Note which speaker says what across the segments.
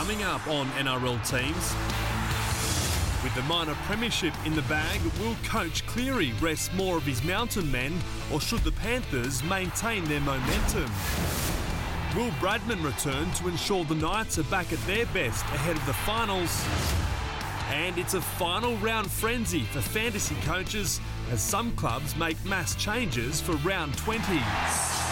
Speaker 1: coming up on NRL teams. With the minor premiership in the bag, will Coach Cleary rest more of his mountain men, or should the Panthers maintain their momentum? Will Bradman return to ensure the Knights are back at their best ahead of the finals? And it's a final round frenzy for fantasy coaches as some clubs make mass changes for round 20.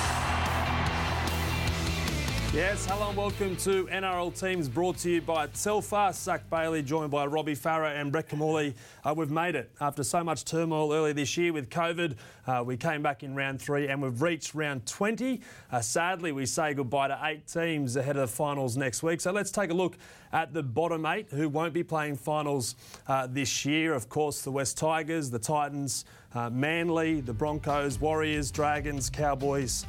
Speaker 1: Yes, hello and welcome to NRL Teams brought to you by Telstra. Zac Bailey joined by Robbie Farah and Brett Kimmorley. Uh, we've made it. After so much turmoil earlier this year with COVID, uh, we came back in round three and we've reached round 20. Uh, sadly, we say goodbye to eight teams ahead of the finals next week. So let's take a look at the bottom eight who won't be playing finals uh, this year. Of course, the West Tigers, the Titans, uh, Manly, the Broncos, Warriors, Dragons, Cowboys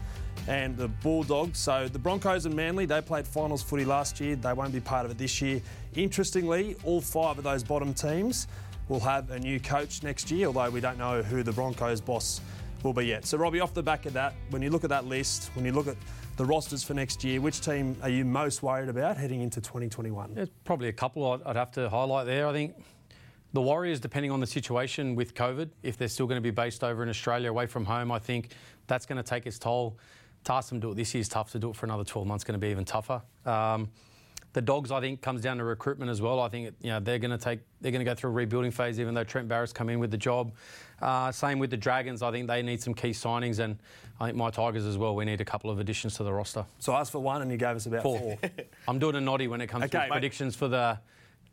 Speaker 1: and the Bulldogs. So the Broncos and Manly, they played finals footy last year. They won't be part of it this year. Interestingly, all five of those bottom teams will have a new coach next year, although we don't know who the Broncos boss will be yet. So, Robbie, off the back of that, when you look at that list, when you look at the rosters for next year, which team are you most worried about heading into 2021?
Speaker 2: There's probably a couple I'd, I'd have to highlight there. I think the Warriors, depending on the situation with COVID, if they're still going to be based over in Australia away from home, I think that's going to take its toll to ask them to do it this year is tough. To do it for another 12 months going to be even tougher. Um, the dogs, I think, comes down to recruitment as well. I think you know they're going to take they're going to go through a rebuilding phase, even though Trent Barrett's come in with the job. Uh, same with the Dragons. I think they need some key signings, and I think my Tigers as well. We need a couple of additions to the roster.
Speaker 1: So I asked for one, and you gave us about four. four.
Speaker 2: I'm doing a noddy when it comes okay, to predictions for the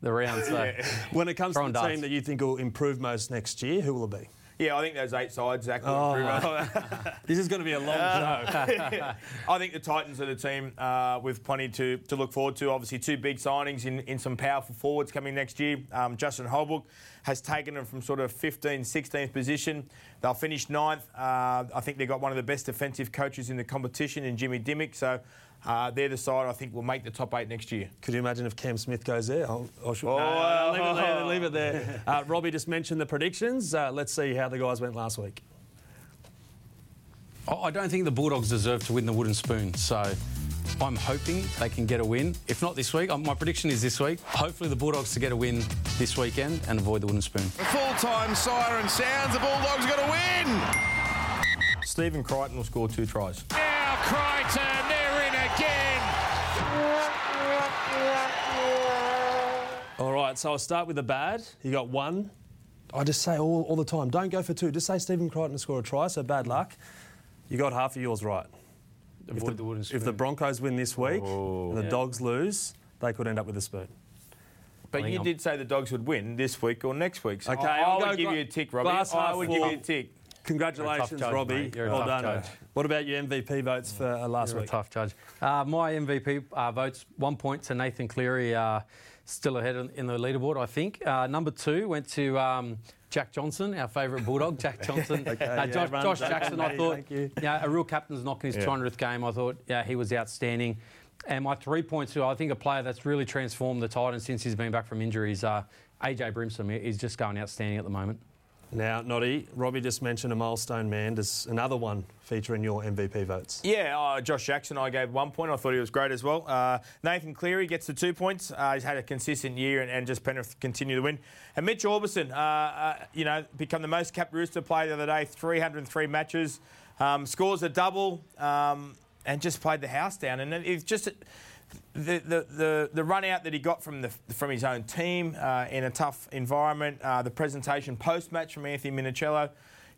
Speaker 2: the round. So yeah.
Speaker 1: when it comes to the team that you think will improve most next year, who will it be?
Speaker 3: Yeah, I think those eight sides, Zac. Oh.
Speaker 1: this is going to be a long uh,
Speaker 3: show. I think the Titans are the team uh, with plenty to, to look forward to. Obviously, two big signings in, in some powerful forwards coming next year. Um, Justin Holbrook has taken them from sort of 15th, 16th position. They'll finish ninth. Uh, I think they've got one of the best defensive coaches in the competition in Jimmy Dymock. So uh, they're the side I think will make the top eight next year.
Speaker 1: Could you imagine if Cam Smith goes there? I'll, I'll shoot, oh, no, leave, it there, leave it there. Uh, Robbie just mentioned the predictions. Uh, let's see how the guys went last week.
Speaker 2: I don't think the Bulldogs deserve to win the wooden spoon, so I'm hoping they can get a win. If not this week, um, my prediction is this week. Hopefully, the Bulldogs to get a win this weekend and avoid the wooden spoon.
Speaker 4: The full-time siren sounds. The Bulldogs got to win.
Speaker 3: Stephen Crichton will score two tries.
Speaker 4: Now Crichton, they're in again.
Speaker 1: All right, so I'll start with the bad. You got one. I just say all, all the time, don't go for two. Just say Stephen Crichton to score a try, so bad luck. You got half of yours right. If the, the if the, Broncos win this week oh, and the yeah. Dogs lose, they could end up with a spoon.
Speaker 3: But you I'm... did say the Dogs would win this week or next week. So
Speaker 1: okay,
Speaker 3: I, I would give you a tick, Robbie. I would give you a tick.
Speaker 1: Congratulations, judge, Robbie. well done. Judge. What about your MVP votes for uh, last
Speaker 2: You're
Speaker 1: week?
Speaker 2: Tough judge. Uh, my MVP uh, votes one point to Nathan Cleary, uh, still ahead in the leaderboard, I think. Uh, number two went to um, Jack Johnson, our favourite bulldog, Jack Johnson. okay, uh, Josh, yeah, Josh Jackson, I thought, yeah, a real captain's knocking his yeah. 200th game. I thought, yeah, he was outstanding. And my three points, to I think a player that's really transformed the Titans since he's been back from injuries, uh, AJ Brimson. He's just going outstanding at the moment.
Speaker 1: Now, Noddy, Robbie just mentioned a milestone man. Does another one feature in your MVP votes?
Speaker 3: Yeah, uh, Josh Jackson, I gave one point. I thought he was great as well. Uh, Nathan Cleary gets the two points. Uh, he's had a consistent year and, and, just Penrith continue to win. And Mitch Aubusson, uh, uh, you know, become the most capped Rooster player the other day, 303 matches, um, scores a double, um, and just played the house down. And it's just the, the, the, the, run out that he got from, the, from his own team uh, in a tough environment, uh, the presentation post match from Anthony Minichiello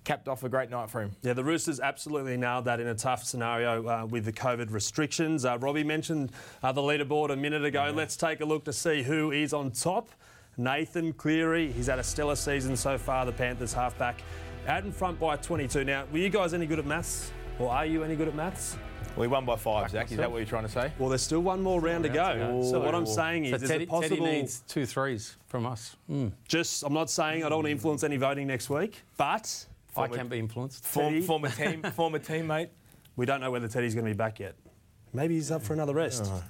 Speaker 3: capped off a great night for him.
Speaker 1: Yeah, the Roosters absolutely nailed that in a tough scenario uh, with the COVID restrictions. Uh, Robbie mentioned uh, the leaderboard a minute ago. Yeah. Let's take a look to see who is on top. Nathan Cleary, he's had a stellar season so far, the Panthers halfback. Out in front by 22. Now, were you guys any good at maths? Or are you any good at maths?
Speaker 3: We won by five, Zac. Is that what you're trying to say?
Speaker 1: Well, there's still one more round to go. So what I'm saying is, so
Speaker 2: Teddy,
Speaker 1: is it possible?
Speaker 2: Teddy needs two threes from us. Mm.
Speaker 1: Just, I'm not saying I don't want to influence any voting next week, but
Speaker 2: former, I can be influenced.
Speaker 3: Form, former team, former teammate.
Speaker 1: We don't know whether Teddy's going to be back yet. Maybe he's up for another rest. Oh.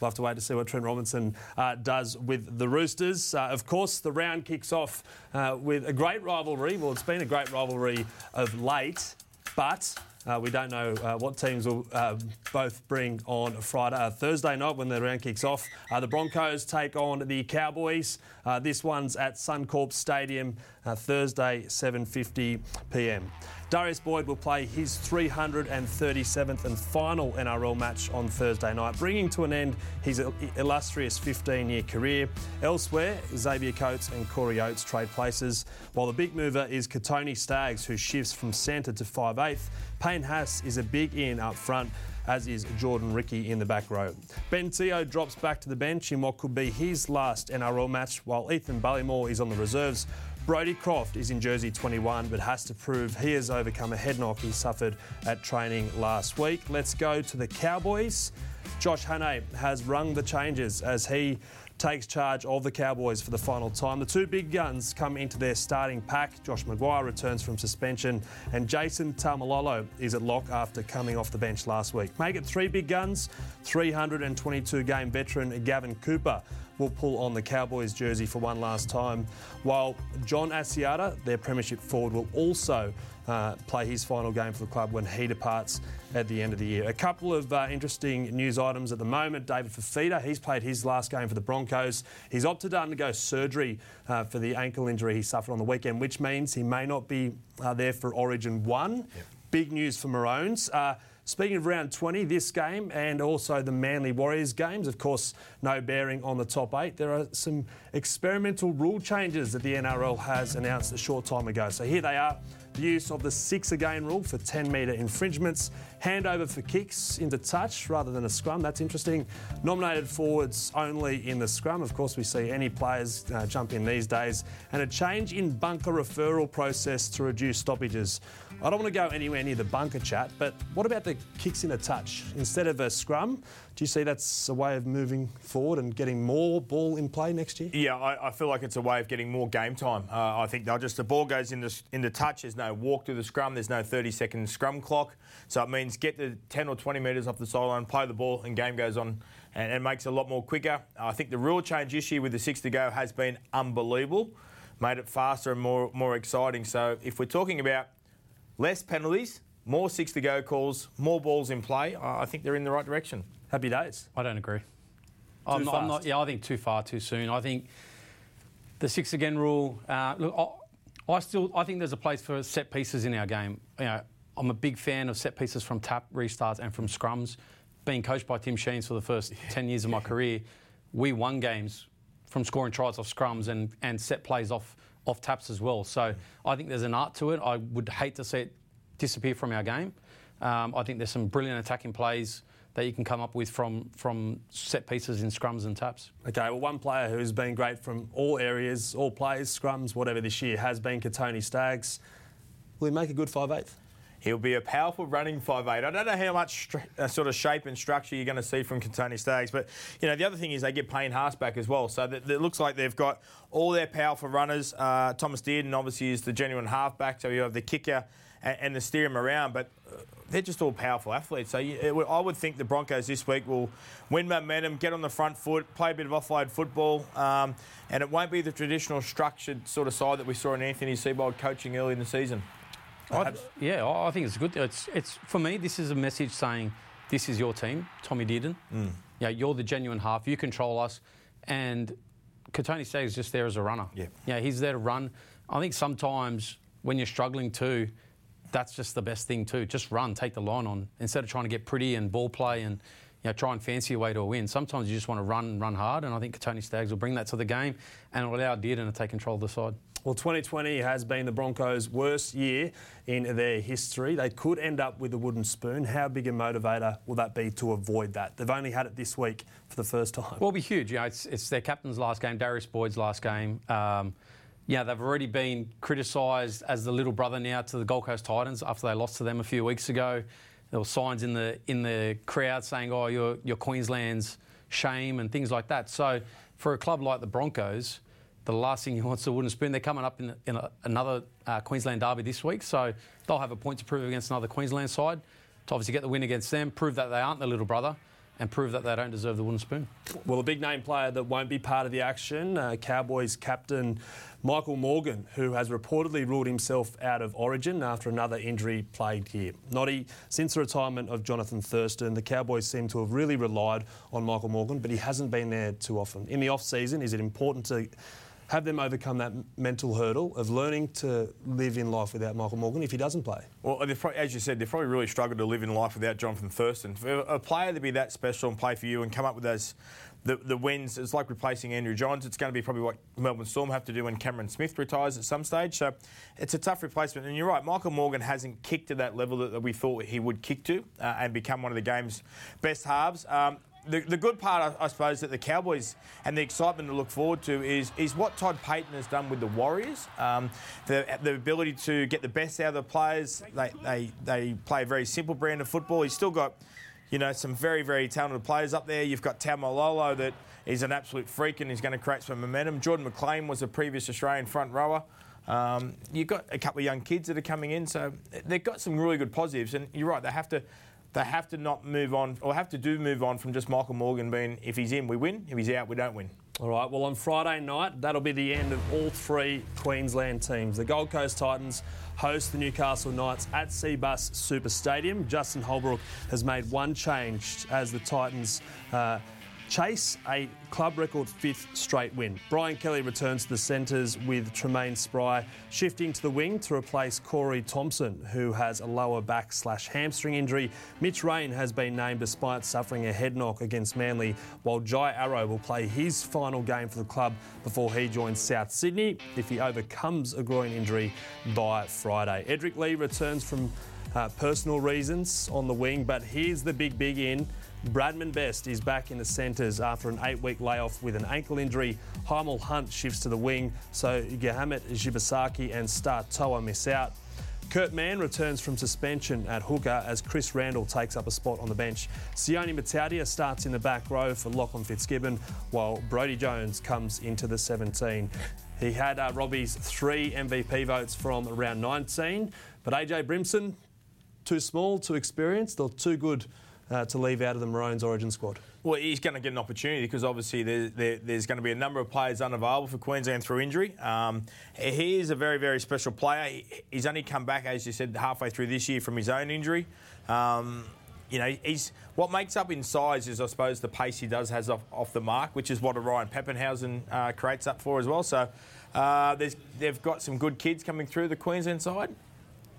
Speaker 1: We'll have to wait to see what Trent Robinson uh, does with the Roosters. Uh, of course, the round kicks off uh, with a great rivalry. Well, it's been a great rivalry of late, but Uh, we don't know uh, what teams will uh, both bring on Friday, uh, Thursday night when the round kicks off. Uh, the Broncos take on the Cowboys. Uh, this one's at Suncorp Stadium Thursday, 7:50 p.m. Darius Boyd will play his 337th and final NRL match on Thursday night, bringing to an end his illustrious 15 year career. Elsewhere, Xavier Coates and Corey Oates trade places, while the big mover is Kotoni Staggs, who shifts from centre to 5'8. Payne Haas is a big in up front as is Jordan Riki in the back row. Ben Teo drops back to the bench in what could be his last NRL match, while Ethan Bullemor is on the reserves. Brodie Croft is in jersey 21 but has to prove he has overcome a head knock he suffered at training last week. Let's go to the Cowboys. Josh Hannay has rung the changes as he takes charge of the Cowboys for the final time. The two big guns come into their starting pack. Josh McGuire returns from suspension, and Jason Taumalolo is at lock after coming off the bench last week. Make it three big guns. 322 game veteran Gavin Cooper will pull on the Cowboys jersey for one last time, while John Asiata, their premiership forward, will also uh, play his final game for the club when he departs at the end of the year. A couple of uh, interesting news items at the moment. David Fifita, he's played his last game for the Broncos. He's opted to undergo surgery uh, for the ankle injury he suffered on the weekend, which means he may not be uh, there for Origin 1. Yep. Big news for Maroons. Uh, Speaking of round 20, this game and also the Manly Warriors games, of course, no bearing on the top eight. There are some experimental rule changes that the NRL has announced a short time ago. So here they are use of the six again rule for 10 metre infringements, handover for kicks into touch rather than a scrum. That's interesting. Nominated forwards only in the scrum. Of course, we see any players uh, jump in these days. And a change in bunker referral process to reduce stoppages. I don't want to go anywhere near the bunker chat, but what about the kicks in a touch? Instead of a scrum, do you see that's a way of moving forward and getting more ball in play next year?
Speaker 3: Yeah, I, I feel like it's a way of getting more game time. Uh, I think they'll just, the ball goes into, into touch, there's no walk through the scrum, there's no 30 second scrum clock. So it means get the 10 or 20 metres off the sideline, play the ball, and game goes on and it makes it a lot more quicker. I think the rule change this year with the six to go has been unbelievable, made it faster and more, more exciting. So if we're talking about less penalties, more six to go calls, more balls in play. I think they're in the right direction.
Speaker 1: Happy days.
Speaker 2: I don't agree. I'm not, I'm not, yeah, I think too far too soon. I think the six again rule. Uh, look, I, I, still I think there's a place for set pieces in our game. You know, I'm a big fan of set pieces from tap restarts and from scrums. Being coached by Tim Sheens for the first yeah. ten years of my career, we won games from scoring tries off scrums and, and set plays off off taps as well. So I think there's an art to it. I would hate to see it disappear from our game. Um, I think there's some brilliant attacking plays that you can come up with from from set pieces in scrums and taps.
Speaker 1: Okay, well, one player who's been great from all areas, all plays, scrums, whatever this year, has been Kotoni Staggs. Will he make a good 5'8"?
Speaker 3: He'll be a powerful running 5'8". I don't know how much uh, sort of shape and structure you're going to see from Kotoni Staggs, but you know the other thing is they get Payne Haas back as well, so it looks like they've got all their powerful runners. Uh, Thomas Dearden obviously is the genuine halfback, so you have the kicker and, and the steer him around, but uh, they're just all powerful athletes. So you, I would think the Broncos this week will win momentum, get on the front foot, play a bit of offload football, um, and it won't be the traditional structured sort of side that we saw in Anthony Seibold coaching early in the season.
Speaker 2: I, yeah, I think it's good. It's, it's for me. This is a message saying this is your team, Tommy Dearden. Mm. Yeah, you're the genuine half. You control us, and Kotoni Staggs is just there as a runner. Yeah, yeah, he's there to run. I think sometimes when you're struggling too, that's just the best thing too. Just run, take the line on instead of trying to get pretty and ball play and you know, try and fancy a way to a win. Sometimes you just want to run and run hard, and I think Tony Staggs will bring that to the game and will allow Dearden to take control of the side.
Speaker 1: Well, 2020 has been the Broncos' worst year in their history. They could end up with a wooden spoon. How big a motivator will that be to avoid that? They've only had it this week for the first time.
Speaker 2: Well, it'll be huge. You know, it's, it's their captain's last game, Darius Boyd's last game. Um, yeah, they've already been criticised as the little brother now to the Gold Coast Titans after they lost to them a few weeks ago. There were signs in the in the crowd saying, "Oh, you're, you're Queensland's shame" and things like that. So, for a club like the Broncos, the last thing you want is a wooden spoon. They're coming up in, in a, another uh, Queensland derby this week, so they'll have a point to prove against another Queensland side to obviously get the win against them, prove that they aren't the little brother, and prove that they don't deserve the wooden spoon.
Speaker 1: Well, a big name player that won't be part of the action, uh, Cowboys captain Michael Morgan, who has reportedly ruled himself out of Origin after another injury plagued here. Noddy, since the retirement of Jonathan Thurston, the Cowboys seem to have really relied on Michael Morgan, but he hasn't been there too often. In the off season, is it important to have them overcome that mental hurdle of learning to live in life without Michael Morgan if he doesn't play?
Speaker 3: Well, as you said, they've probably really struggled to live in life without Jonathan Thurston. For a player to be that special and play for you and come up with those the, the wins, it's like replacing Andrew Johns. It's going to be probably what Melbourne Storm have to do when Cameron Smith retires at some stage. So it's a tough replacement. And you're right, Michael Morgan hasn't kicked to that level that we thought he would kick to uh, and become one of the game's best halves. Um, the, the good part, I, I, suppose, that the Cowboys and the excitement to look forward to is is what Todd Payten has done with the Warriors. Um, the, the ability to get the best out of the players. They, they, they play a very simple brand of football. He's still got, you know, some very, very talented players up there. You've got Taumalolo that is an absolute freak and he's going to create some momentum. Jordan McLean was a previous Australian front rower. Um, you've got a couple of young kids that are coming in, so they've got some really good positives. And you're right, they have to they have to not move on, or have to do move on from just Michael Morgan being if he's in, we win. If he's out, we don't win.
Speaker 1: All right, well, on Friday night, that'll be the end of all three Queensland teams. The Gold Coast Titans host the Newcastle Knights at Cbus Super Stadium. Justin Holbrook has made one change as the Titans. Uh, chase a club record fifth straight win. Brian Kelly returns to the centres with Treymain Spry shifting to the wing to replace Corey Thompson, who has a lower back slash hamstring injury. Mitch Rein has been named despite suffering a head knock against Manly, while Jai Arrow will play his final game for the club before he joins South Sydney if he overcomes a groin injury by Friday. Edrick Lee returns from uh, personal reasons on the wing, but here's the big, big in. Bradman Best is back in the centres after an eight week layoff with an ankle injury. Hymel Hunt shifts to the wing, so Gehamat Shibasaki and Star Toa miss out. Kurt Mann returns from suspension at hooker as Chris Randall takes up a spot on the bench. Sione Matautia starts in the back row for Lachlan Fitzgibbon, while Brodie Jones comes into the 17. He had uh, Robbie's three MVP votes from round 19, but AJ Brimson, too small, too experienced, or too good uh, to leave out of the Maroons Origin squad?
Speaker 3: Well, he's going to get an opportunity because obviously there, there, there's going to be a number of players unavailable for Queensland through injury. Um, he is a very, very special player. He's only come back, as you said, halfway through this year from his own injury. Um, you know, he's what makes up in size is, I suppose, the pace he does has off, off the mark, which is what Ryan Papenhuyzen uh, creates up for as well. So uh, they've got some good kids coming through the Queensland side.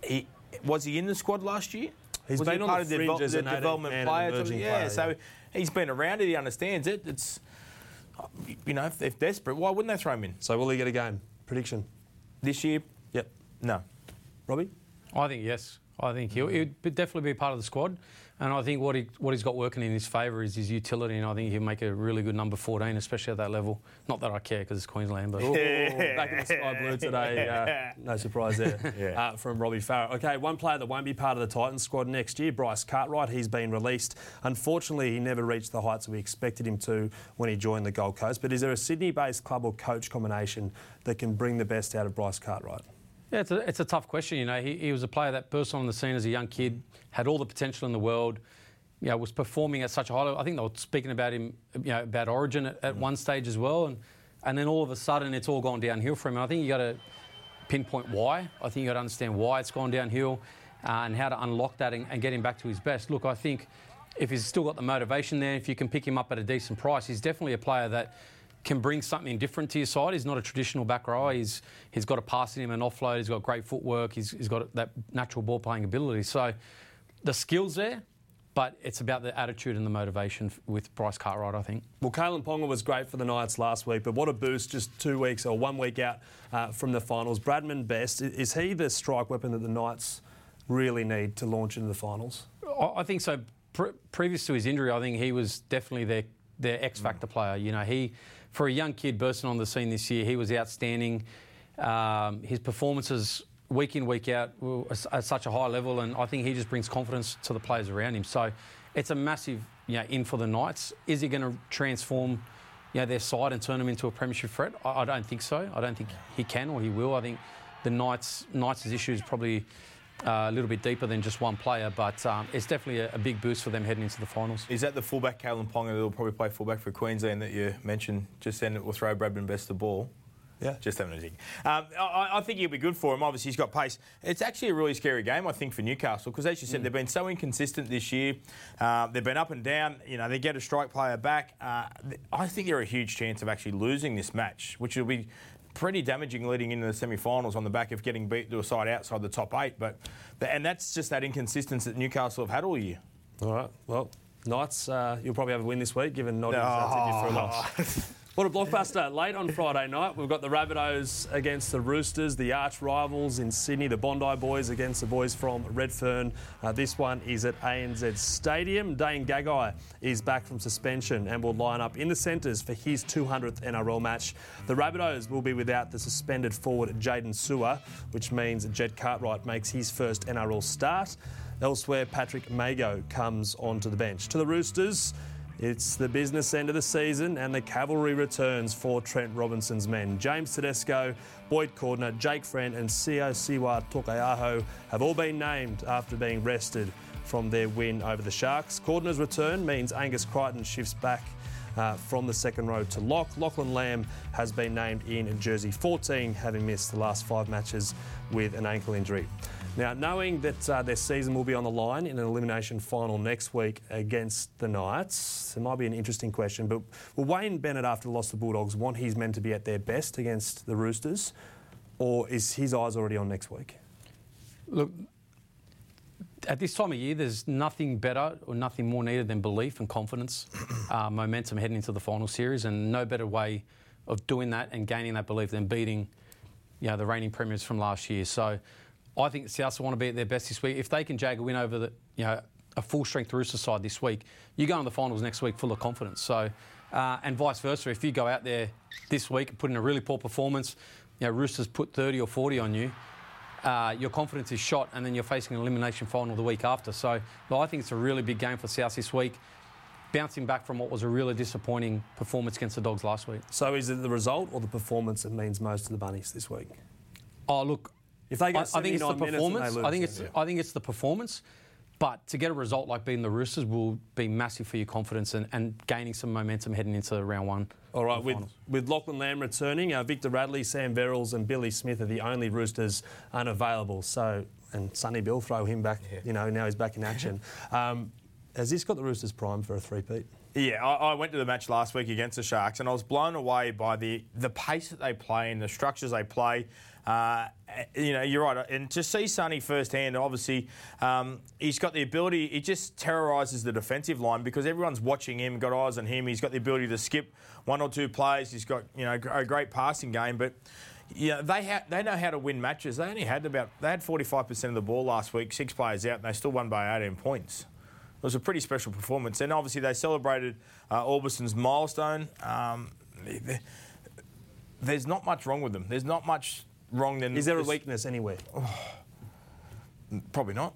Speaker 3: He, was he in the squad last year?
Speaker 1: He's was been he part of the, devel-
Speaker 3: the development player. To, yeah, player, so yeah. he's been around it. He understands it. It's you know, if they're desperate, why wouldn't they throw him in?
Speaker 1: So will he get a game? Prediction
Speaker 3: this year?
Speaker 1: Yep.
Speaker 3: No.
Speaker 1: Robbie?
Speaker 2: I think yes. I think he'll, he'll definitely be part of the squad. And I think what he what he's got working in his favour is his utility, and I think he'll make a really good number 14, especially at that level. Not that I care because it's Queensland, but
Speaker 1: Ooh, back in the sky blue today. Uh, no surprise there yeah. uh, from Robbie Farah. Okay, one player that won't be part of the Titans squad next year, Bryce Cartwright. He's been released. Unfortunately, he never reached the heights we expected him to when he joined the Gold Coast. But is there a Sydney-based club or coach combination that can bring the best out of Bryce Cartwright?
Speaker 2: Yeah, it's a, it's a tough question. You know, he, he was a player that burst on the scene as a young kid, had all the potential in the world. You know, was performing at such a high level. I think they were speaking about him, you know, about Origin at, at mm. one stage as well, and and then all of a sudden it's all gone downhill for him. And I think you got to pinpoint why. I think you got to understand why it's gone downhill, uh, and how to unlock that and, and get him back to his best. Look, I think if he's still got the motivation there, if you can pick him up at a decent price, he's definitely a player that can bring something different to your side. He's not a traditional back rower. He's he's got a pass in him and offload. He's got great footwork. He's, he's got that natural ball playing ability. So the skills there, but it's about the attitude and the motivation with Bryce Cartwright, I think.
Speaker 1: Well, Kalyn Ponga was great for the Knights last week, but what a boost just two weeks or one week out uh, from the finals. Bradman Best, is he the strike weapon that the Knights really need to launch into the finals?
Speaker 2: I think so. Pre- previous to his injury, I think he was definitely their, their X factor mm. player. You know, he for a young kid bursting on the scene this year, he was outstanding. Um, his performances week in, week out at such a high level, and I think he just brings confidence to the players around him. So it's a massive you know, in for the Knights. Is he going to transform you know, their side and turn them into a premiership threat? I, I, don't think so. I don't think he can or he will. I think the Knights Knights' issue is probably uh, a little bit deeper than just one player, but um, it's definitely a, a, big boost for them heading into the finals.
Speaker 3: Is that the fullback, Kalyn Ponga, that will probably play fullback for Queensland that you mentioned just then It will throw Bradman Best the ball?
Speaker 1: Yeah.
Speaker 3: Just having a dig. Um, I, I, think he'll be good for him. Obviously, he's got pace. It's actually a really scary game, I think, for Newcastle because, as you said, mm. they've been so inconsistent this year. Uh, they've been up and down. You know, they get a strike player back. Uh, I think they're a huge chance of actually losing this match, which will be pretty damaging leading into the semi-finals on the back of getting beat to a side outside the top eight. But and that's just that inconsistency that Newcastle have had all year.
Speaker 1: All right. Well, Knights, uh, you'll probably have a win this week, given Nottingham's oh. for a loss. What a blockbuster. Late on Friday night, we've got the Rabbitohs against the Roosters, the arch rivals in Sydney, the Bondi boys against the boys from Redfern. Uh, this one is at ANZ Stadium. Dane Gagai is back from suspension and will line up in the centres for his 200th NRL match. The Rabbitohs will be without the suspended forward Jaydn Su'A, which means Jed Cartwright makes his first NRL start. Elsewhere, Patrick Mago comes onto the bench. To the Roosters, it's the business end of the season and the cavalry returns for Trent Robinson's men. James Tedesco, Boyd Cordner, Jake Friend and Sio Siua Taukeiaho have all been named after being rested from their win over the Sharks. Cordner's return means Angus Crichton shifts back uh, from the second row to lock. Lachlan Lam has been named in jersey 14, having missed the last five matches with an ankle injury. Now, knowing that uh, their season will be on the line in an elimination final next week against the Knights, it might be an interesting question. But will Wayne Bennett, after the loss to the Bulldogs, want his men to be at their best against the Roosters, or is his eyes already on next week?
Speaker 2: Look, at this time of year, there's nothing better or nothing more needed than belief and confidence, uh, momentum heading into the final series, and no better way of doing that and gaining that belief than beating, you know, the reigning premiers from last year. So I think Souths want to be at their best this week. If they can jag a win over the, you know, a full strength Rooster side this week, you go in the finals next week full of confidence. So, uh, and vice versa. If you go out there this week and put in a really poor performance, you know, Roosters put 30 or 40 on you, uh, your confidence is shot, and then you're facing an elimination final the week after. So, well, I think it's a really big game for South this week. Bouncing back from what was a really disappointing performance against the Dogs last week.
Speaker 1: So, is it the result or the performance that means most to the Bunnies this week?
Speaker 2: Oh, look,
Speaker 1: if they get I, I think it's the
Speaker 2: performance.
Speaker 1: Lose,
Speaker 2: I think it's. Yeah. I think it's the performance. But to get a result like beating the Roosters will be massive for your confidence and, and gaining some momentum heading into round one.
Speaker 1: All right, with, with Lachlan Lam returning, uh, Victor Radley, Sam Verrills, and Billy Smith are the only Roosters unavailable. So, and Sonny Bill throw him back. Yeah. You know, now he's back in action. Um, has this got the Roosters prime for a three-peat?
Speaker 3: Yeah, I, I, went to the match last week against the Sharks, and I was blown away by the the pace that they play and the structures they play. Uh, you know, you're right. And to see Sonny firsthand, obviously, um, he's got the ability, he just terrorises the defensive line because everyone's watching him, got eyes on him. He's got the ability to skip one or two plays. He's got, you know, a great passing game. But yeah, they ha- they know how to win matches. They only had about they had 45% of the ball last week, six players out, and they still won by 18 points. It was a pretty special performance, and obviously they celebrated uh, Aubusson's milestone. Um, there's not much wrong with them. There's not much wrong then.
Speaker 1: Is there a weakness anywhere?
Speaker 3: probably not.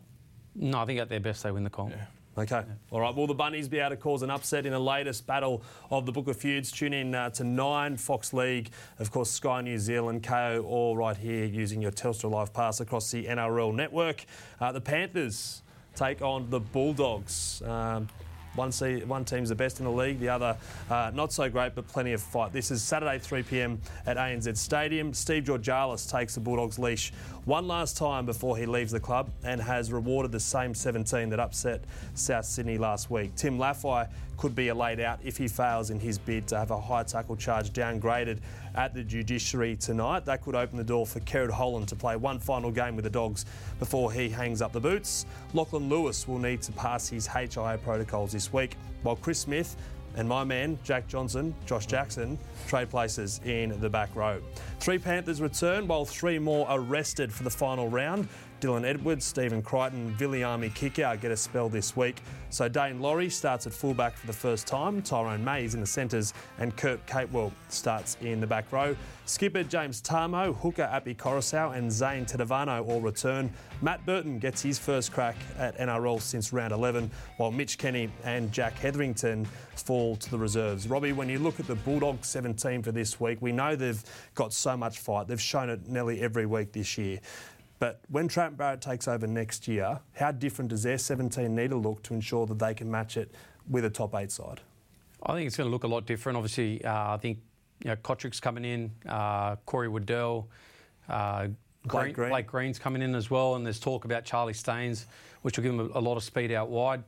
Speaker 2: No, I think at their best they win the comp. Yeah.
Speaker 1: Okay. Yeah. All right. Will the Bunnies be able to cause an upset in the latest battle of the Book of Feuds? Tune in uh, to Nine, Fox League, of course, Sky New Zealand, Kayo, all right here using your Telstra Live Pass across the NRL network. Uh, the Panthers take on the Bulldogs. Um, one, one team's the best in the league, the other uh, not so great, but plenty of fight. This is Saturday, 3 p.m. at ANZ Stadium. Steve Georgalis takes the Bulldogs leash one last time before he leaves the club and has rewarded the same 17 that upset South Sydney last week. Tim Lafai could be a laid out if he fails in his bid to have a high tackle charge downgraded at the judiciary tonight. That could open the door for Kerrod Holland to play one final game with the Dogs before he hangs up the boots. Lachlan Lewis will need to pass his HIA protocols this week, while Chris Smith and my man, Jack Johnson, Josh Jackson, trade places in the back row. Three Panthers return, while three more are rested for the final round. Dylan Edwards, Stephen Crichton, Viliami Kikau get a spell this week. So Daine Laurie starts at fullback for the first time, Tyrone May in the centres, and Kurt Capewell starts in the back row. Skipper James Tamou, hooker Api Koroisau, and Zane Tetevano all return. Matt Burton gets his first crack at NRL since round 11, while Mitch Kenny and Jack Hetherington fall to the reserves. Robbie, when you look at the Bulldogs 17 for this week, we know they've got so much fight. They've shown it nearly every week this year. But when Trent Barrett takes over next year, how different does their 17 need to look to ensure that they can match it with a top eight side?
Speaker 2: I think it's going to look a lot different. Obviously, uh, I think you know, Kotrick's coming in, uh, Corey Waddell, uh,
Speaker 1: Blake Green.
Speaker 2: Blake Green's coming in as well, and there's talk about Charlie Staines, which will give him a, a lot of speed out wide.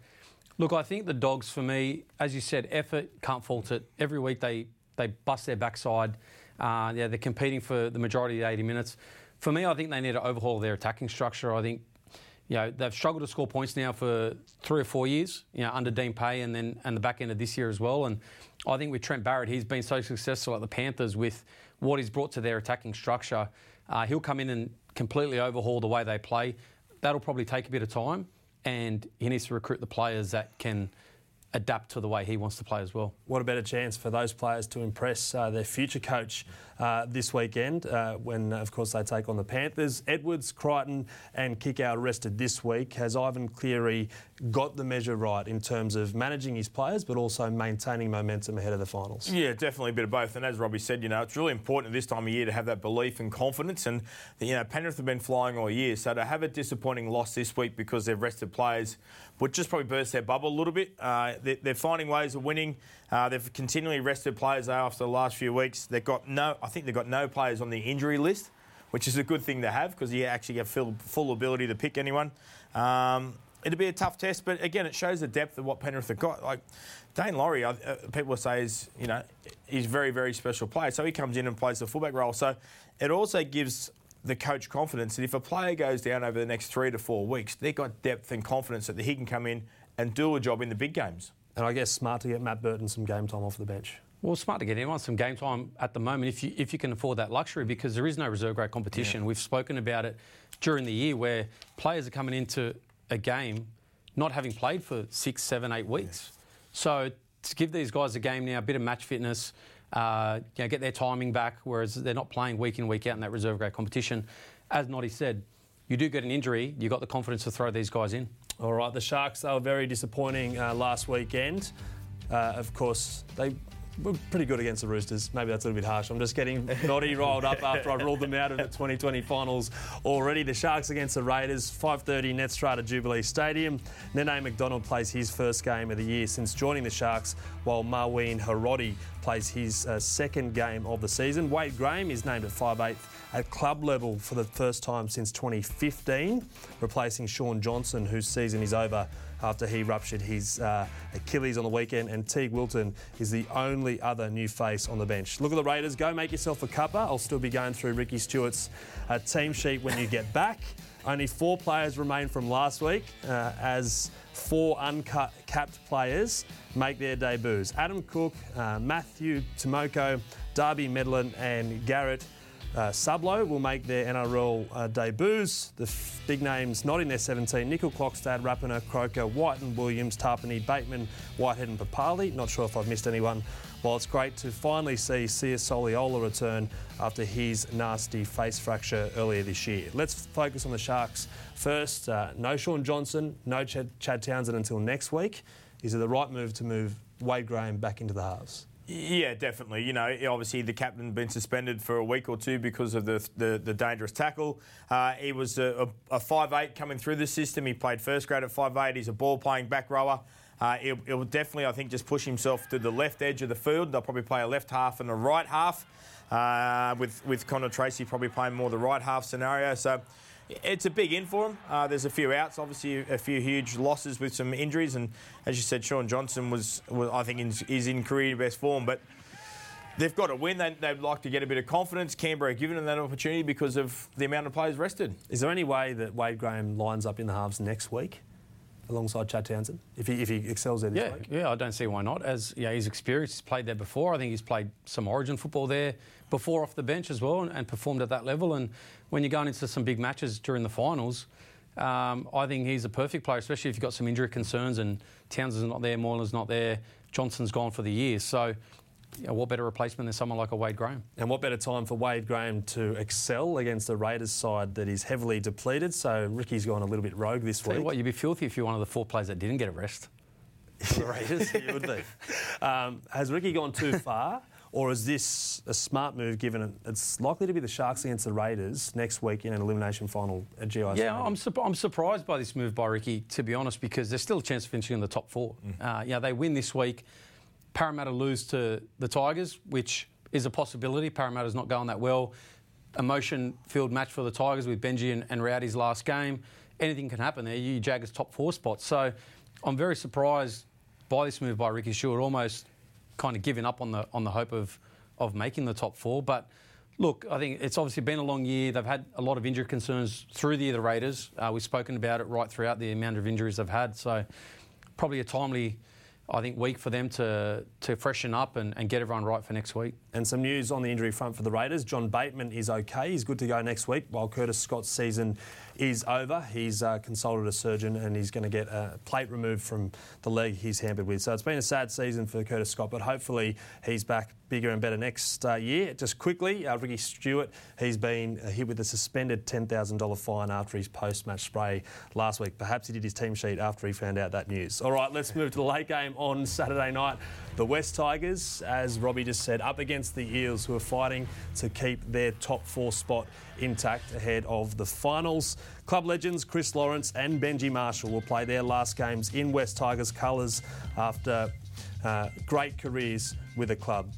Speaker 2: Look, I think the dogs for me, as you said, effort can't fault it. Every week they they bust their backside. Uh, yeah, they're competing for the majority of the 80 minutes. For me, I think they need to overhaul their attacking structure. I think you know, they've struggled to score points now for three or four years, you know, under Dean Pay and then and the back end of this year as well. And I think with Trent Barrett, he's been so successful at the Panthers with what he's brought to their attacking structure. Uh, he'll come in and completely overhaul the way they play. That'll probably take a bit of time, and he needs to recruit the players that can adapt to the way he wants to play as well.
Speaker 1: What a better chance for those players to impress uh, their future coach uh, this weekend uh, when, of course, they take on the Panthers. Edwards, Crichton, and Kikau rested this week. Has Ivan Cleary got the measure right in terms of managing his players but also maintaining momentum ahead of the finals?
Speaker 3: Yeah, definitely a bit of both. And as Robbie said, you know, it's really important at this time of year to have that belief and confidence. And, you know, Penrith have been flying all year. So to have a disappointing loss this week because they've rested players would just probably burst their bubble a little bit. Uh, they're, finding ways of winning. Uh, they've continually rested players after the last few weeks. They've got no, I think they've got no players on the injury list, which is a good thing to have because you actually have full, full ability to pick anyone. Um, it'll be a tough test, but again, it shows the depth of what Penrith have got. Like Daine Laurie, uh, people say is you know he's very very special player, so he comes in and plays the fullback role. So it also gives the coach confidence that if a player goes down over the next three to four weeks, they've got depth and confidence that he can come in and do a job in the big games.
Speaker 1: And I guess smart to get Matt Burton some game time off the bench.
Speaker 2: Well, smart to get anyone some game time at the moment if you if you can afford that luxury because there is no reserve grade competition. Yeah. We've spoken about it during the year where players are coming into a game not having played for six, seven, eight weeks. Yes. So to give these guys a game now, a bit of match fitness, uh, you know, get their timing back, whereas they're not playing week in, week out in that reserve grade competition. As Noddy said, you do get an injury, you've got the confidence to throw these guys in.
Speaker 1: All right, the Sharks, they were very disappointing uh, last weekend. Uh, of course, they were pretty good against the Roosters. Maybe that's a little bit harsh. I'm just getting Noddy rolled up after I ruled them out of the 2020 finals already. The Sharks against the Raiders, 5.30 Netstrata Jubilee Stadium. Nene McDonald plays his first game of the year since joining the Sharks, while Marwin Hiroti plays his uh, second game of the season. Wade Graham is named at 5'8 at club level for the first time since 2015, replacing Shaun Johnson, whose season is over after he ruptured his uh, Achilles on the weekend. And Teig Wilton is the only other new face on the bench. Look at the Raiders. Go make yourself a cuppa. I'll still be going through Ricky Stuart's uh, team sheet when you get back. Only four players remain from last week uh, as four uncapped players make their debuts. Adam Cook, uh, Matthew Timoko, Darby Medlin, and Garrett uh, Sublo will make their NRL uh, debuts. The f- big names not in their 17 Nicoll-Klokstad, Rapana, Croker, White and Williams, Tapine, Bateman, Whitehead and Papali. Not sure if I've missed anyone. While it's great to finally see Sia Soliola return after his nasty face fracture earlier this year. Let's focus on the Sharks first. Uh, no Shaun Johnson, no Chad, Chad Townsend until next week. Is it the right move to move Wade Graham back into the halves?
Speaker 3: Yeah, definitely. You know, obviously the captain been suspended for a week or two because of the the, the dangerous tackle. Uh, he was a, five eight coming through the system. He played first grade at five eight. He's a ball playing back rower. Uh, it, it will definitely, I think, just push himself to the left edge of the field. They'll probably play a left half and a right half, uh, with with Connor Tracey probably playing more the right half scenario. So it's a big in for him. Uh, there's a few outs, obviously a few huge losses with some injuries, and as you said, Shaun Johnson was, was I think, in, is in career best form, but. They've got to win. They, would like to get a bit of confidence. Canberra given them that opportunity because of the amount of players rested.
Speaker 1: Is there any way that Wade Graham lines up in the halves next week? alongside Chad Townsend if he, if he excels there this
Speaker 2: yeah,
Speaker 1: week?
Speaker 2: Yeah, I don't see why not. As yeah, he's experienced, he's played there before. I think he's played some Origin football there before off the bench as well and, and performed at that level. And when you're going into some big matches during the finals, um, I think he's a perfect player, especially if you've got some injury concerns and Townsend's not there, Moylan's not there, Johnson's gone for the year. So yeah, what better replacement than someone like a Wade Graham?
Speaker 1: And what better time for Wade Graham to excel against the Raiders side that is heavily depleted? So Ricky's gone a little bit rogue this
Speaker 2: Tell
Speaker 1: week.
Speaker 2: You what, you'd be filthy if you're one of the four players that didn't get a rest. the Raiders.
Speaker 1: you would be. Um, has Ricky gone too far? Or is this a smart move given it's likely to be the Sharks against the Raiders next week in an elimination final at GI?
Speaker 2: Yeah, I'm, su- I'm surprised by this move by Ricky, to be honest, because there's still a chance of finishing in the top four. Uh, you know, they win this week. Parramatta lose to the Tigers, which is a possibility. Parramatta's not going that well. Emotion-filled match for the Tigers with Benji and, and Rowdy's last game. Anything can happen there. You Jaggers top four spots. So I'm very surprised by this move by Ricky Stuart, almost kind of giving up on the on the hope of of making the top four. But look, I think it's obviously been a long year. They've had a lot of injury concerns through the year. The Raiders, uh, we've spoken about it right throughout the amount of injuries they've had. So probably a timely. I think week for them to to freshen up and, and get everyone right for next week.
Speaker 1: And some news on the injury front for the Raiders. John Bateman is okay. He's good to go next week while Curtis Scott's season is over. He's uh, consulted a surgeon and he's going to get a plate removed from the leg he's hampered with. So it's been a sad season for Curtis Scott, but hopefully he's back bigger and better next uh, year. Just quickly, uh, Ricky Stuart, he's been hit with a suspended $10,000 fine after his post match spray last week. Perhaps he did his team sheet after he found out that news. All right, let's move to the late game on Saturday night. The West Tigers, as Robbie just said, up against the Eels, who are fighting to keep their top four spot intact ahead of the finals. Club legends Chris Lawrence and Benji Marshall will play their last games in West Tigers colours after uh, great careers with the club.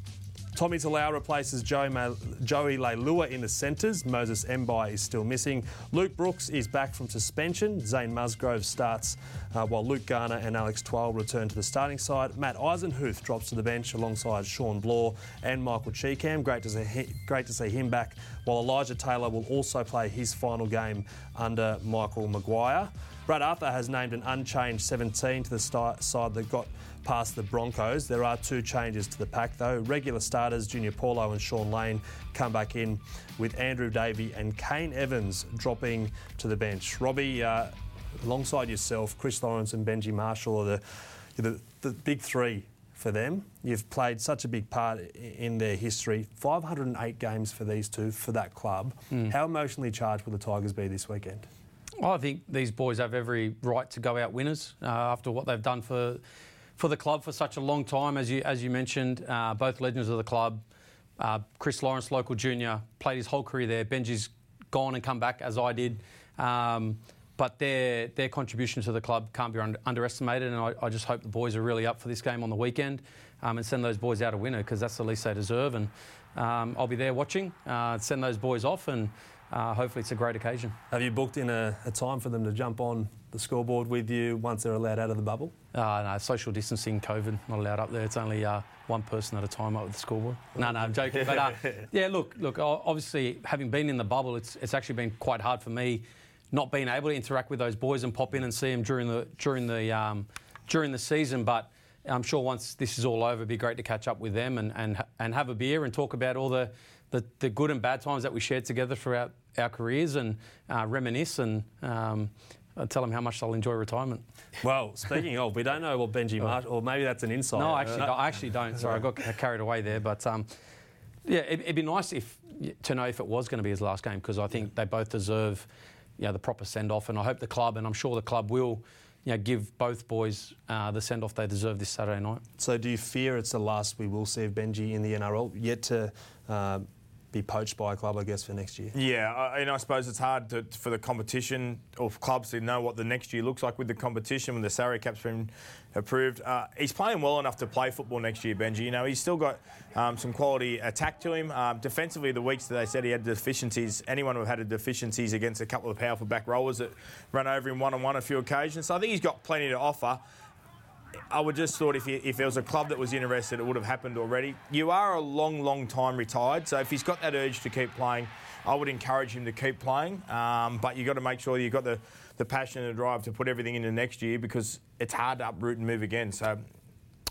Speaker 1: Tommy Talau replaces Joey, Ma- Joey Leilua in the centres. Moses Mbye is still missing. Luke Brooks is back from suspension. Zane Musgrove starts uh, while Luke Garner and Alex Twal return to the starting side. Matt Eisenhuth drops to the bench alongside Shawn Blore and Michael Chee Kam. Great to see, great to see him back. While Elijah Taylor will also play his final game under Michael Maguire. Brad Arthur has named an unchanged 17 to the side that got past the Broncos. There are two changes to the pack though. Regular starters Junior Paulo and Shaun Lane come back in with Andrew Davey and Kane Evans dropping to the bench. Robbie, uh, alongside yourself, Chris Lawrence and Benji Marshall are the, the, the big three for them. You've played such a big part in their history. 508 games for these two, for that club. How emotionally charged will the Tigers be this weekend?
Speaker 2: Well, I think these boys have every right to go out winners uh, after what they've done for for the club for such a long time. As you as you mentioned, uh, both legends of the club. Uh, Chris Lawrence, local junior, played his whole career there. Benji's gone and come back as I did. Um, but their their contribution to the club can't be under, underestimated, and I, I just hope the boys are really up for this game on the weekend um, and send those boys out a winner because that's the least they deserve. And um, I'll be there watching, uh, send those boys off, and uh, hopefully it's a great occasion.
Speaker 1: Have you booked in a, a time for them to jump on the scoreboard with you once they're allowed out of the bubble?
Speaker 2: Uh, no, social distancing, COVID, not allowed up there. It's only uh, one person at a time up with the scoreboard. No, no, I'm joking. But uh, yeah, look, look. Obviously, having been in the bubble, it's it's actually been quite hard for me, not being able to interact with those boys and pop in and see them during the during the um, during the season. But I'm sure once this is all over, it'd be great to catch up with them and and and have a beer and talk about all the the, the good and bad times that we shared together throughout our careers and uh, reminisce and. Um, uh, tell them how much they'll enjoy retirement.
Speaker 1: Well, speaking of, we don't know what Benji Marshall, or maybe that's an insight.
Speaker 2: No, I actually, don't, I actually don't. Sorry, I got carried away there. But um, yeah, it, it'd be nice if to know if it was going to be his last game because I think they both deserve, you know, the proper send off, and I hope the club and I'm sure the club will, you know, give both boys uh, the send off they deserve this Saturday night.
Speaker 1: So, do you fear it's the last we will see of Benji in the NRL, yet to uh, be poached by a club, I guess, for next year?
Speaker 3: Yeah, and I suppose it's hard to, for the competition or clubs to know what the next year looks like with the competition when the salary cap's been approved. Uh, he's playing well enough to play football next year, Benji. You know, he's still got um, some quality attack to him. Um, defensively, the weeks that they said he had deficiencies, anyone who had a deficiencies against a couple of powerful back rollers that run over him one on one a few occasions. So I think he's got plenty to offer. I would just thought if, he, if there was a club that was interested, it would have happened already. You are a long, long time retired, so if he's got that urge to keep playing, I would encourage him to keep playing. Um, but you've got to make sure you've got the, the passion and the drive to put everything into next year because it's hard to uproot and move again. So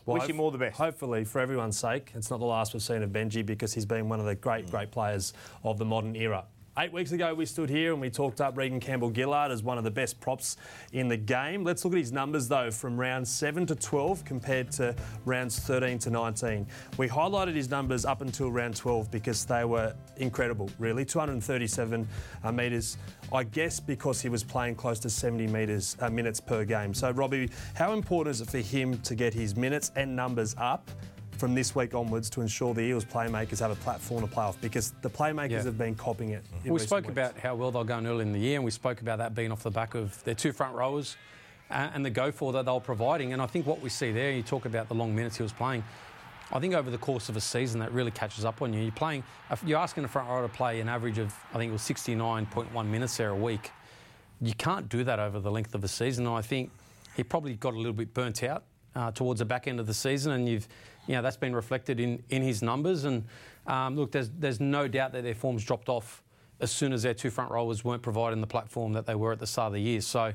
Speaker 3: wish
Speaker 1: hope-
Speaker 3: him all the best.
Speaker 1: Hopefully, for everyone's sake, it's not the last we've seen of Benji because he's been one of the great, great players of the modern era. Eight weeks ago, we stood here and we talked up Reagan Campbell Gillard as one of the best props in the game. Let's look at his numbers, though, from round 7 to 12 compared to rounds 13 to 19. We highlighted his numbers up until round 12 because they were incredible, really. 237 uh, metres, I guess because he was playing close to 70 metres uh, minutes per game. So, Robbie, how important is it for him to get his minutes and numbers up? From this week onwards to ensure the Eels playmakers have a platform to play off because the playmakers
Speaker 2: Yeah.
Speaker 1: have been copying it. in
Speaker 2: We spoke
Speaker 1: weeks.
Speaker 2: about how well they're going early in the year, and we spoke about that being off the back of their two front rowers uh, and the go for that they were providing. And I think what we see there, you talk about the long minutes he was playing. I think over the course of a season, that really catches up on you. You're playing, you're asking a front rower to play an average of, I think it was 69.1 minutes there a week. You can't do that over the length of a season. And I think he probably got a little bit burnt out uh, towards the back end of the season, and you've, you know, that's been reflected in, in his numbers. And um, look, there's there's no doubt that their form's dropped off as soon as their two front rowers weren't providing the platform that they were at the start of the year. So.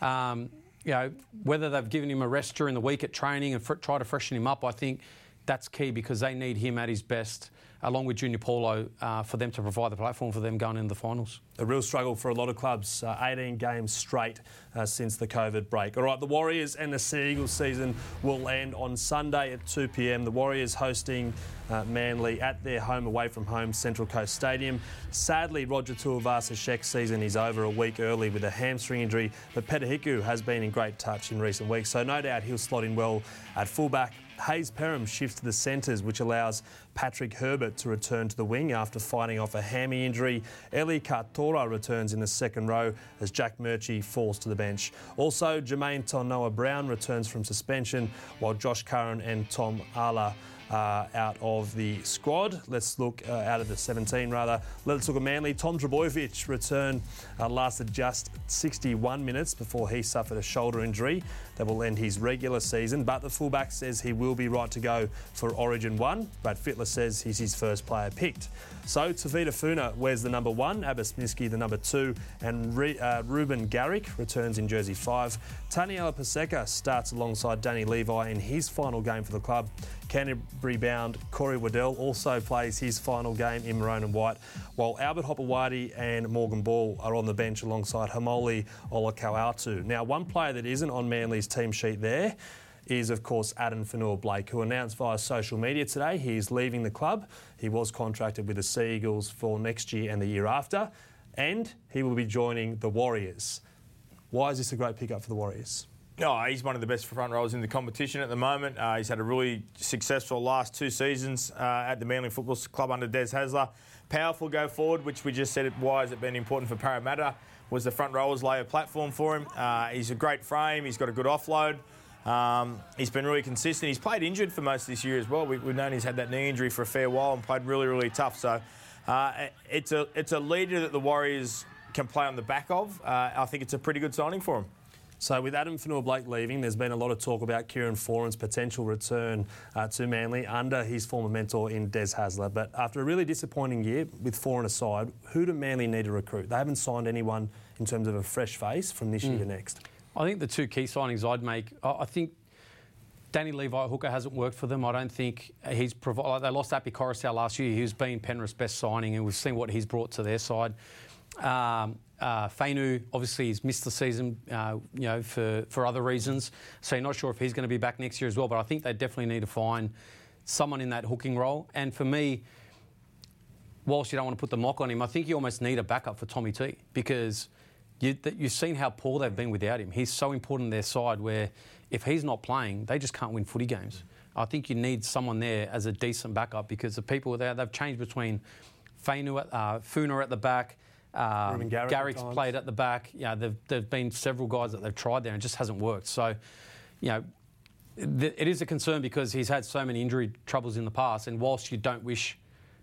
Speaker 2: Um, you know, whether they've given him a rest during the week at training and fr- try to freshen him up, I think that's key because they need him at his best, along with Junior Paulo, uh, for them to provide the platform for them going into the finals.
Speaker 1: a real struggle for a lot of clubs. Uh, 18 games straight uh, since the COVID break. All right, the Warriors and the Sea Eagles season will end on Sunday at 2 p.m. The Warriors hosting uh, Manly at their home away from home Central Coast Stadium. Sadly, Roger Tuivasa-Sheck's season is over a week early with a hamstring injury, but Peta Hiku has been in great touch in recent weeks, so no doubt he'll slot in well at fullback. Hayze Perham shifts to the centres, which allows Patrick Herbert to return to the wing after fighting off a hammy injury. Eli Katoa returns in the second row as Jack Murchie falls to the bench. Also, Jamayne Taunoa-Brown returns from suspension, while Josh Curran and Tom Ale uh, out of the squad. Let's look uh, out of the 17 rather. Let's look at Manly. Tom Trebojevic return uh, lasted just 61 minutes before he suffered a shoulder injury that will end his regular season. But the fullback says he will be right to go for Origin 1. Brad Fittler says he's his first player picked. So Tavita Funa wears the number one, Abbas Miski the number two, and Re- uh, Ruben Garrick returns in jersey five. Taniela Paseka starts alongside Danny Levi in his final game for the club. Canterbury bound Corey Waddell also plays his final game in maroon and white, while Albert Hopoate and Morgan Ball are on the bench alongside Haumole Olakau'atu. Now, one player that isn't on Manly's team sheet there is, of course, Addin Fonua-Blake, who announced via social media today he is leaving the club. He was contracted with the Sea Eagles for next year and the year after, and he will be joining the Warriors. Why is this a great pickup for the Warriors?
Speaker 3: No, he's one of the best front rowers in the competition at the moment. Uh, he's had a really successful last two seasons uh, at the Manly Football Club under Des Hasler. Powerful go forward, which we just said. Why has it been important for Parramatta? Was the front rowers lay a platform for him? Uh, he's a great frame. He's got a good offload. Um, he's been really consistent. He's played injured for most of this year as well. We, we've known he's had that knee injury for a fair while and played really, really tough. So uh, it's a it's a leader that the Warriors can play on the back of. Uh, I think it's a pretty good signing for him.
Speaker 1: So, with Addin Fonua-Blake leaving, there's been a lot of talk about Kieran Foran's potential return uh, to Manly under his former mentor in Des Hasler. But after a really disappointing year, with Foran aside, who do Manly need to recruit? They haven't signed anyone in terms of a fresh face from this year to next.
Speaker 2: I think the two key signings I'd make, I I think Danny Levi Hooker hasn't worked for them. I don't think he's provided. Like they lost Api Koroisau last year. He's been Penrith's best signing, and we've seen what he's brought to their side. Um, uh, Fainu obviously has missed the season, uh, you know, for, for other reasons. So you're not sure if he's going to be back next year as well. But I think they definitely need to find someone in that hooking role. And for me, whilst you don't want to put the mock on him, I think you almost need a backup for Tommy T because you, you've seen how poor they've been without him. He's so important in their side where if he's not playing, they just can't win footy games. I think you need someone there as a decent backup because the people there, they've changed between Fainu, uh, Funa at the back, um,
Speaker 1: Ruben Garrick at
Speaker 2: Garrick's played at the back. You know, there've, there've been several guys that they've tried there and it just hasn't worked. So, you know, th- it is a concern because he's had so many injury troubles in the past. And whilst you don't wish,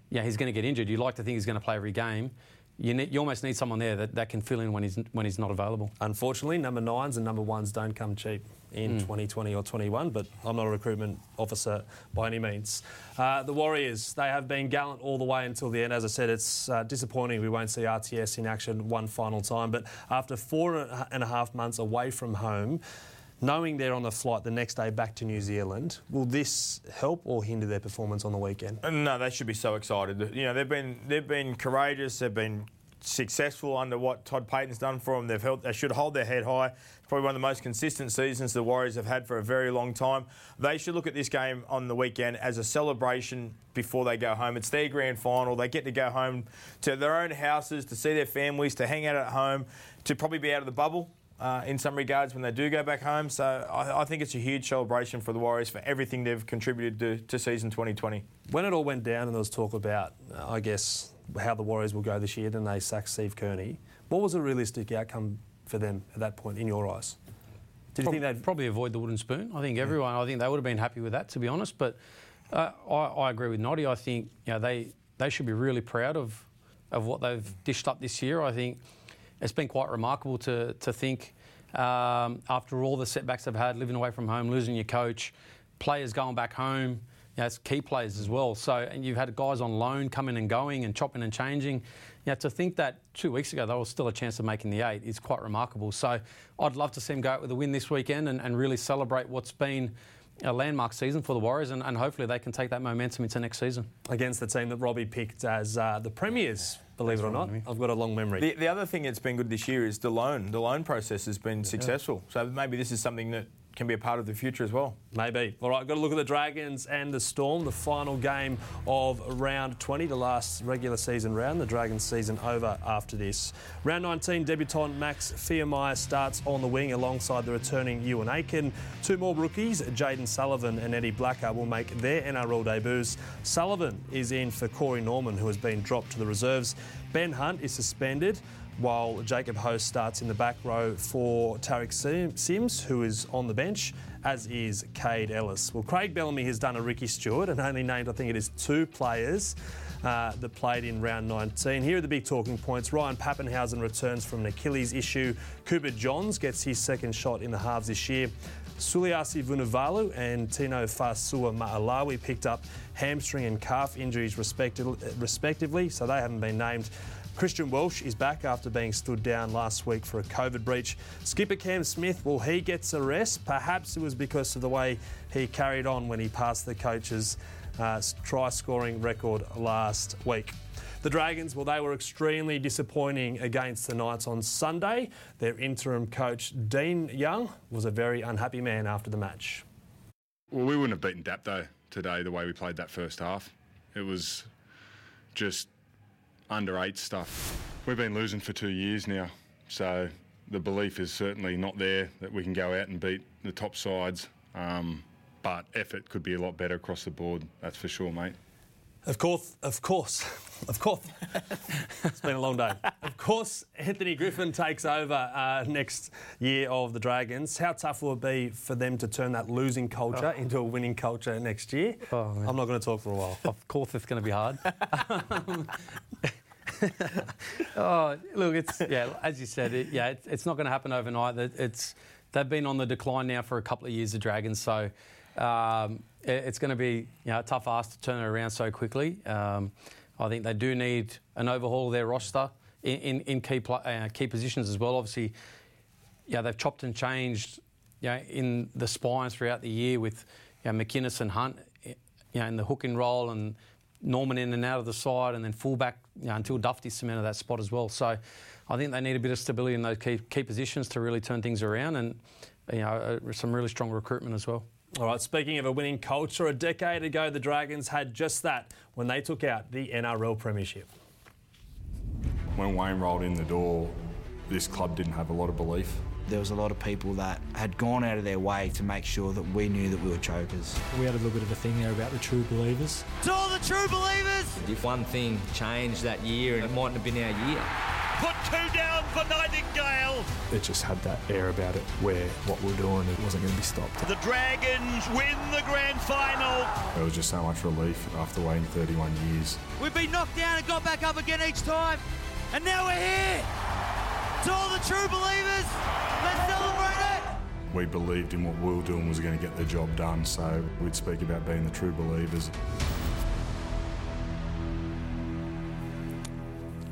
Speaker 2: yeah, he's going to get injured, you like to think he's going to play every game. You, need, you almost need someone there that, that can fill in when he's when he's not available.
Speaker 1: Unfortunately, number nines and number ones don't come cheap in 2020 or 21, but I'm not a recruitment officer by any means. Uh, the Warriors, they have been gallant all the way until the end. As I said, it's uh, disappointing we won't see RTS in action one final time, but after four and a half months away from home, knowing they're on the flight the next day back to New Zealand, will this help or hinder their performance on the weekend?
Speaker 3: Uh, No, they should be so excited. You know, they've been they've been courageous. They've been successful under what Todd Payten's done for them. They've held, they should hold their head high. Probably one of the most consistent seasons the Warriors have had for a very long time. They should look at this game on the weekend as a celebration before they go home. It's their grand final. They get to go home to their own houses, to see their families, to hang out at home, to probably be out of the bubble. uh, in some regards when they do go back home. So I, I think it's a huge celebration for the Warriors for everything they've contributed to, to season 2020.
Speaker 1: When it all went down and there was talk about, uh, I guess, how the Warriors will go this year, then they sacked Steve Kearney. What was a realistic outcome for them at that point, in your eyes? Did you think they'd
Speaker 2: probably avoid the wooden spoon? I think everyone. I think they would have been happy with that, to be honest. But uh, I, I agree with Noddy. I think you know, they they should be really proud of of what they've dished up this year. I think it's been quite remarkable to to think um, after all the setbacks they've had, living away from home, losing your coach, players going back home. You know, it's key players as well. So, and you've had guys on loan coming and going and chopping and changing. You know, to think that two weeks ago there was still a chance of making the eight is quite remarkable. So, I'd love to see them go out with a win this weekend and, and really celebrate what's been a landmark season for the Warriors, and, and, hopefully they can take that momentum into next season.
Speaker 1: Against the team that Robbie picked as uh, the premiers, believe it or not. I've got a long memory.
Speaker 3: The, the, other thing that's been good this year is the loan. The loan process has been yeah. successful. So maybe this is something that can be a part of the future as well.
Speaker 1: Maybe. All right, got to look at the Dragons and the Storm, the final game of round 20, the last regular season round. The Dragons season over after this. Round 19, debutant Max Fearmeyer starts on the wing alongside the returning Euan Aitken. Two more rookies, Jayden Sullivan and Eddie Blacker, will make their NRL debuts. Sullivan is in for Corey Norman, who has been dropped to the reserves. Ben Hunt is suspended while Jacob Host starts in the back row for Tariq Sims, who is on the bench, as is Kaide Ellis. Well, Craig Bellamy has done a Ricky Stuart and only named, I think it is two players uh, that played in round 19. Here are the big talking points. Ryan Papenhuyzen returns from an Achilles issue. Cooper Johns gets his second shot in the halves this year. Suliasi Vunivalu and Tino Fa'asuamaleaui picked up hamstring and calf injuries respectively, so they haven't been named. Christian Welch is back after being stood down last week for a COVID breach. Skipper Cam Smith, well, he gets a rest. Perhaps it was because of the way he carried on when he passed the coach's uh, try scoring record last week. The Dragons, well, they were extremely disappointing against the Knights on Sunday. Their interim coach, Dean Young, was a very unhappy man after the match.
Speaker 5: Well, we wouldn't have beaten Dapto today the way we played that first half. It was just under eight stuff. We've been losing for two years now, so the belief is certainly not there that we can go out and beat the top sides. Um, but effort could be a lot better across the board, that's for sure, mate.
Speaker 1: Of course, of course, of course. it's been a long day. Of course, Anthony Griffin takes over uh, next year of the Dragons. How tough will it be for them to turn that losing culture oh. into a winning culture next year? Oh, I'm not going to talk for a while.
Speaker 2: Of course, it's going to be hard. oh, look, it's yeah, as you said, it, yeah, it, it's not going to happen overnight. It's they've been on the decline now for a couple of years, the Dragons. So um, it's going to be you know, a tough ask to turn it around so quickly. Um, I think they do need an overhaul of their roster in, in, in key, uh, key positions as well. Obviously, yeah, they've chopped and changed you know, in the spines throughout the year with you know, McInnes and Hunt you know, in the hooking role and Norman in and out of the side and then fullback you know, until Dufty cemented that spot as well. So I think they need a bit of stability in those key, key positions to really turn things around and you know, uh, some really strong recruitment as well.
Speaker 1: All right, speaking of a winning culture, a decade ago the Dragons had just that when they took out the NRL Premiership.
Speaker 5: When Wayne rolled in the door, this club didn't have a lot of belief.
Speaker 6: There was a lot of people that had gone out of their way to make sure that we knew that we were chokers.
Speaker 7: We had a little bit of a thing there about the true believers.
Speaker 8: To all the true believers!
Speaker 9: If one thing changed that year, it mightn't have been our year.
Speaker 8: Put two down for Nightingale.
Speaker 7: It just had that air about it where what we are doing it wasn't going to be stopped.
Speaker 8: The Dragons win the grand final.
Speaker 5: It was just so much relief after waiting 31 years.
Speaker 8: We've been knocked down and got back up again each time, and now we're here. To all the true believers, let's celebrate it.
Speaker 5: We believed in what we were doing was going to get the job done, so we'd speak about being the true believers.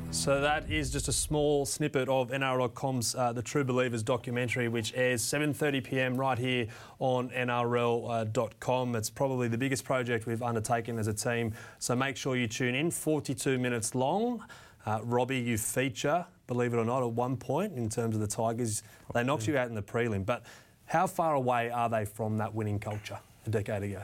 Speaker 1: So that is just a small snippet of NRL.com's uh, The True Believers documentary, which airs 7:30 p.m. right here on NRL.com. It's probably the biggest project we've undertaken as a team, so make sure you tune in. 42 minutes long. Uh, Robbie, you feature, believe it or not, at one point in terms of the Tigers. They knocked you out in the prelim, but how far away are they from that winning culture a decade ago?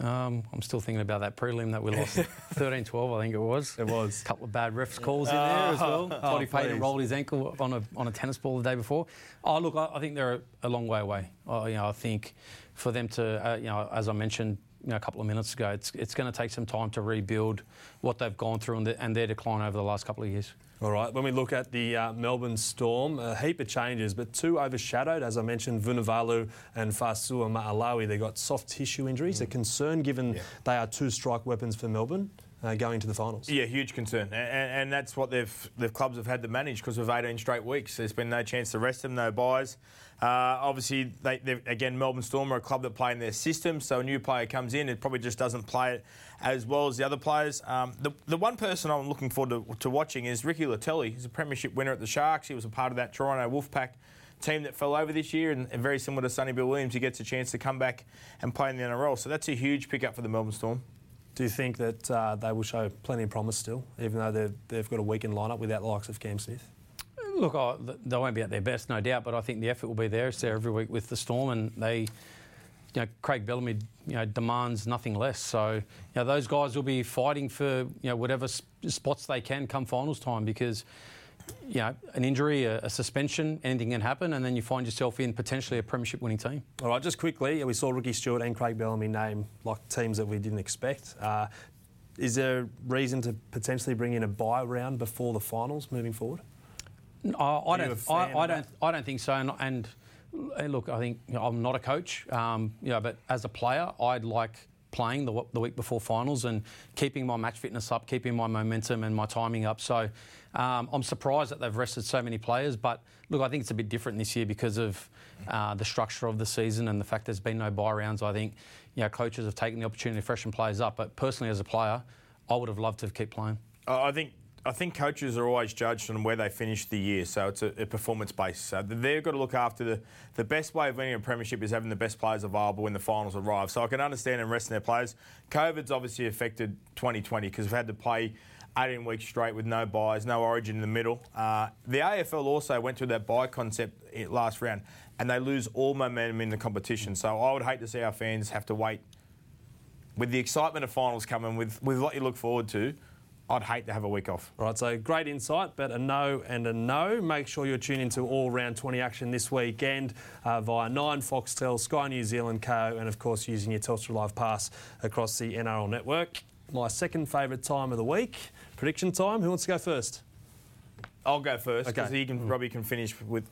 Speaker 2: Um, I'm still thinking about that prelim that we lost 13-12, I think it was.
Speaker 1: It was.
Speaker 2: A couple of bad refs calls in there as well. Toddy
Speaker 1: Payten
Speaker 2: rolled his ankle on a on a tennis ball the day before. Oh, look, I, I think they're a, a long way away. Oh, you know, I think for them to, uh, you know, as I mentioned. You know, a couple of minutes ago, it's, it's going to take some time to rebuild what they've gone through and, the, and their decline over the last couple of years.
Speaker 1: All right, when we look at the uh, Melbourne Storm, a heap of changes, but two overshadowed, as I mentioned, Vunivalu and Fa'asuamaleaui. They got soft tissue injuries, a concern given they are two strike weapons for Melbourne uh, going to the finals.
Speaker 3: Yeah, huge concern, and, and, and that's what they've the clubs have had to manage because of 18 straight weeks. There's been no chance to rest them, no buys. Uh, obviously, they, again, Melbourne Storm are a club that play in their system, so a new player comes in, it probably just doesn't play it as well as the other players. Um, the, the one person I'm looking forward to, to watching is Ricky Leutele. He's a premiership winner at the Sharks. He was a part of that Toronto Wolfpack team that fell over this year, and, and very similar to Sonny Bill Williams, he gets a chance to come back and play in the NRL. So that's a huge pickup for the Melbourne Storm.
Speaker 1: Do you think that uh, they will show plenty of promise still, even though they've, they've got a weakened lineup without the likes of Cam Smith?
Speaker 2: Look, they won't be at their best, no doubt, but I think the effort will be there. It's there every week with the Storm, and they, you know, Craig Bellamy, you know, demands nothing less. So, you know, those guys will be fighting for you know whatever spots they can come finals time because. You know, an injury, a, a suspension, anything can happen, and then you find yourself in potentially a premiership winning team.
Speaker 1: All right, just quickly, we saw Ricky Stuart and Craig Bellamy name like teams that we didn't expect. Uh, is there reason to potentially bring in a buy round before the finals moving forward?
Speaker 2: I, I
Speaker 1: Are you a
Speaker 2: don't. I, I don't. I don't think so. And, and uh, look, I think you know, I'm not a coach. Um, you know, but as a player, I'd like playing the, the week before finals and keeping my match fitness up, keeping my momentum and my timing up. So um, I'm surprised that they've rested so many players. But look, I think it's a bit different this year because of uh, the structure of the season and the fact there's been no buy rounds. I think you know coaches have taken the opportunity to freshen players up. But personally, as a player, I would have loved to keep playing.
Speaker 3: I think I think coaches are always judged on where they finish the year, so it's a, a performance base. So they've got to look after the the best way of winning a premiership is having the best players available when the finals arrive. So I can understand them resting their players. COVID's obviously affected 2020 because we've had to play. 18 weeks straight with no buys, no origin in the middle. Uh, the AFL also went through that buy concept last round, and they lose all momentum in the competition. So I would hate to see our fans have to wait with the excitement of finals coming, with, with what you look forward to, I'd hate to have a week off.
Speaker 1: All right, so great insight, but a no and a no. Make sure you're tuned into all round 20 action this weekend uh, via 9 Foxtel, Sky New Zealand Co, and of course using your Telstra Live Pass across the NRL network. My second favourite time of the week, prediction time. Who wants to go first?
Speaker 3: I'll go first because
Speaker 1: Okay.
Speaker 3: he can Robbie can finish with.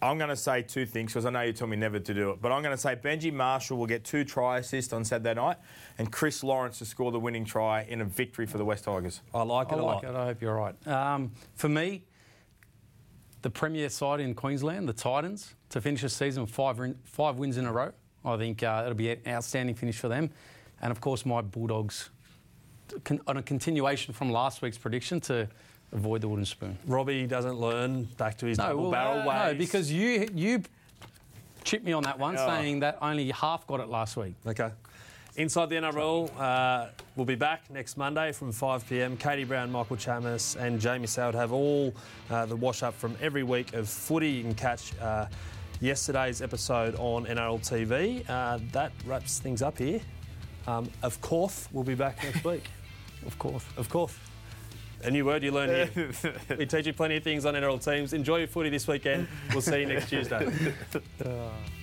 Speaker 3: I'm going to say two things because I know you told me never to do it, but I'm going to say Benji Marshall will get two try assists on Saturday night, and Chris Lawrence to score the winning try in a victory for the West Tigers.
Speaker 1: I like it
Speaker 2: I
Speaker 1: a
Speaker 2: like
Speaker 1: lot.
Speaker 2: it. I hope you're right. Um, for me, the premier side in Queensland, the Titans, to finish the season with five, win- five wins in a row. I think uh, it'll be an outstanding finish for them. And of course, my Bulldogs con- on a continuation from last week's prediction to avoid the wooden spoon.
Speaker 1: Robbie doesn't learn back to his double
Speaker 2: well,
Speaker 1: barrel
Speaker 2: no,
Speaker 1: ways.
Speaker 2: no, because you you chipped me on that one,
Speaker 1: Oh.
Speaker 2: saying that only half got it last week.
Speaker 1: Okay. Inside the NRL, uh, we'll be back next Monday from 5 pm. Katie Brown, Michael Chammas, and Jamie Soward have all uh, the wash up from every week of footy. You can catch uh, yesterday's episode on NRL TV. Uh, that wraps things up here. Um, of course, we'll be back next week.
Speaker 2: Of course.
Speaker 1: Of course. A new word you learn here. we teach you plenty of things on NRL teams. Enjoy your footy this weekend. We'll see you next Tuesday.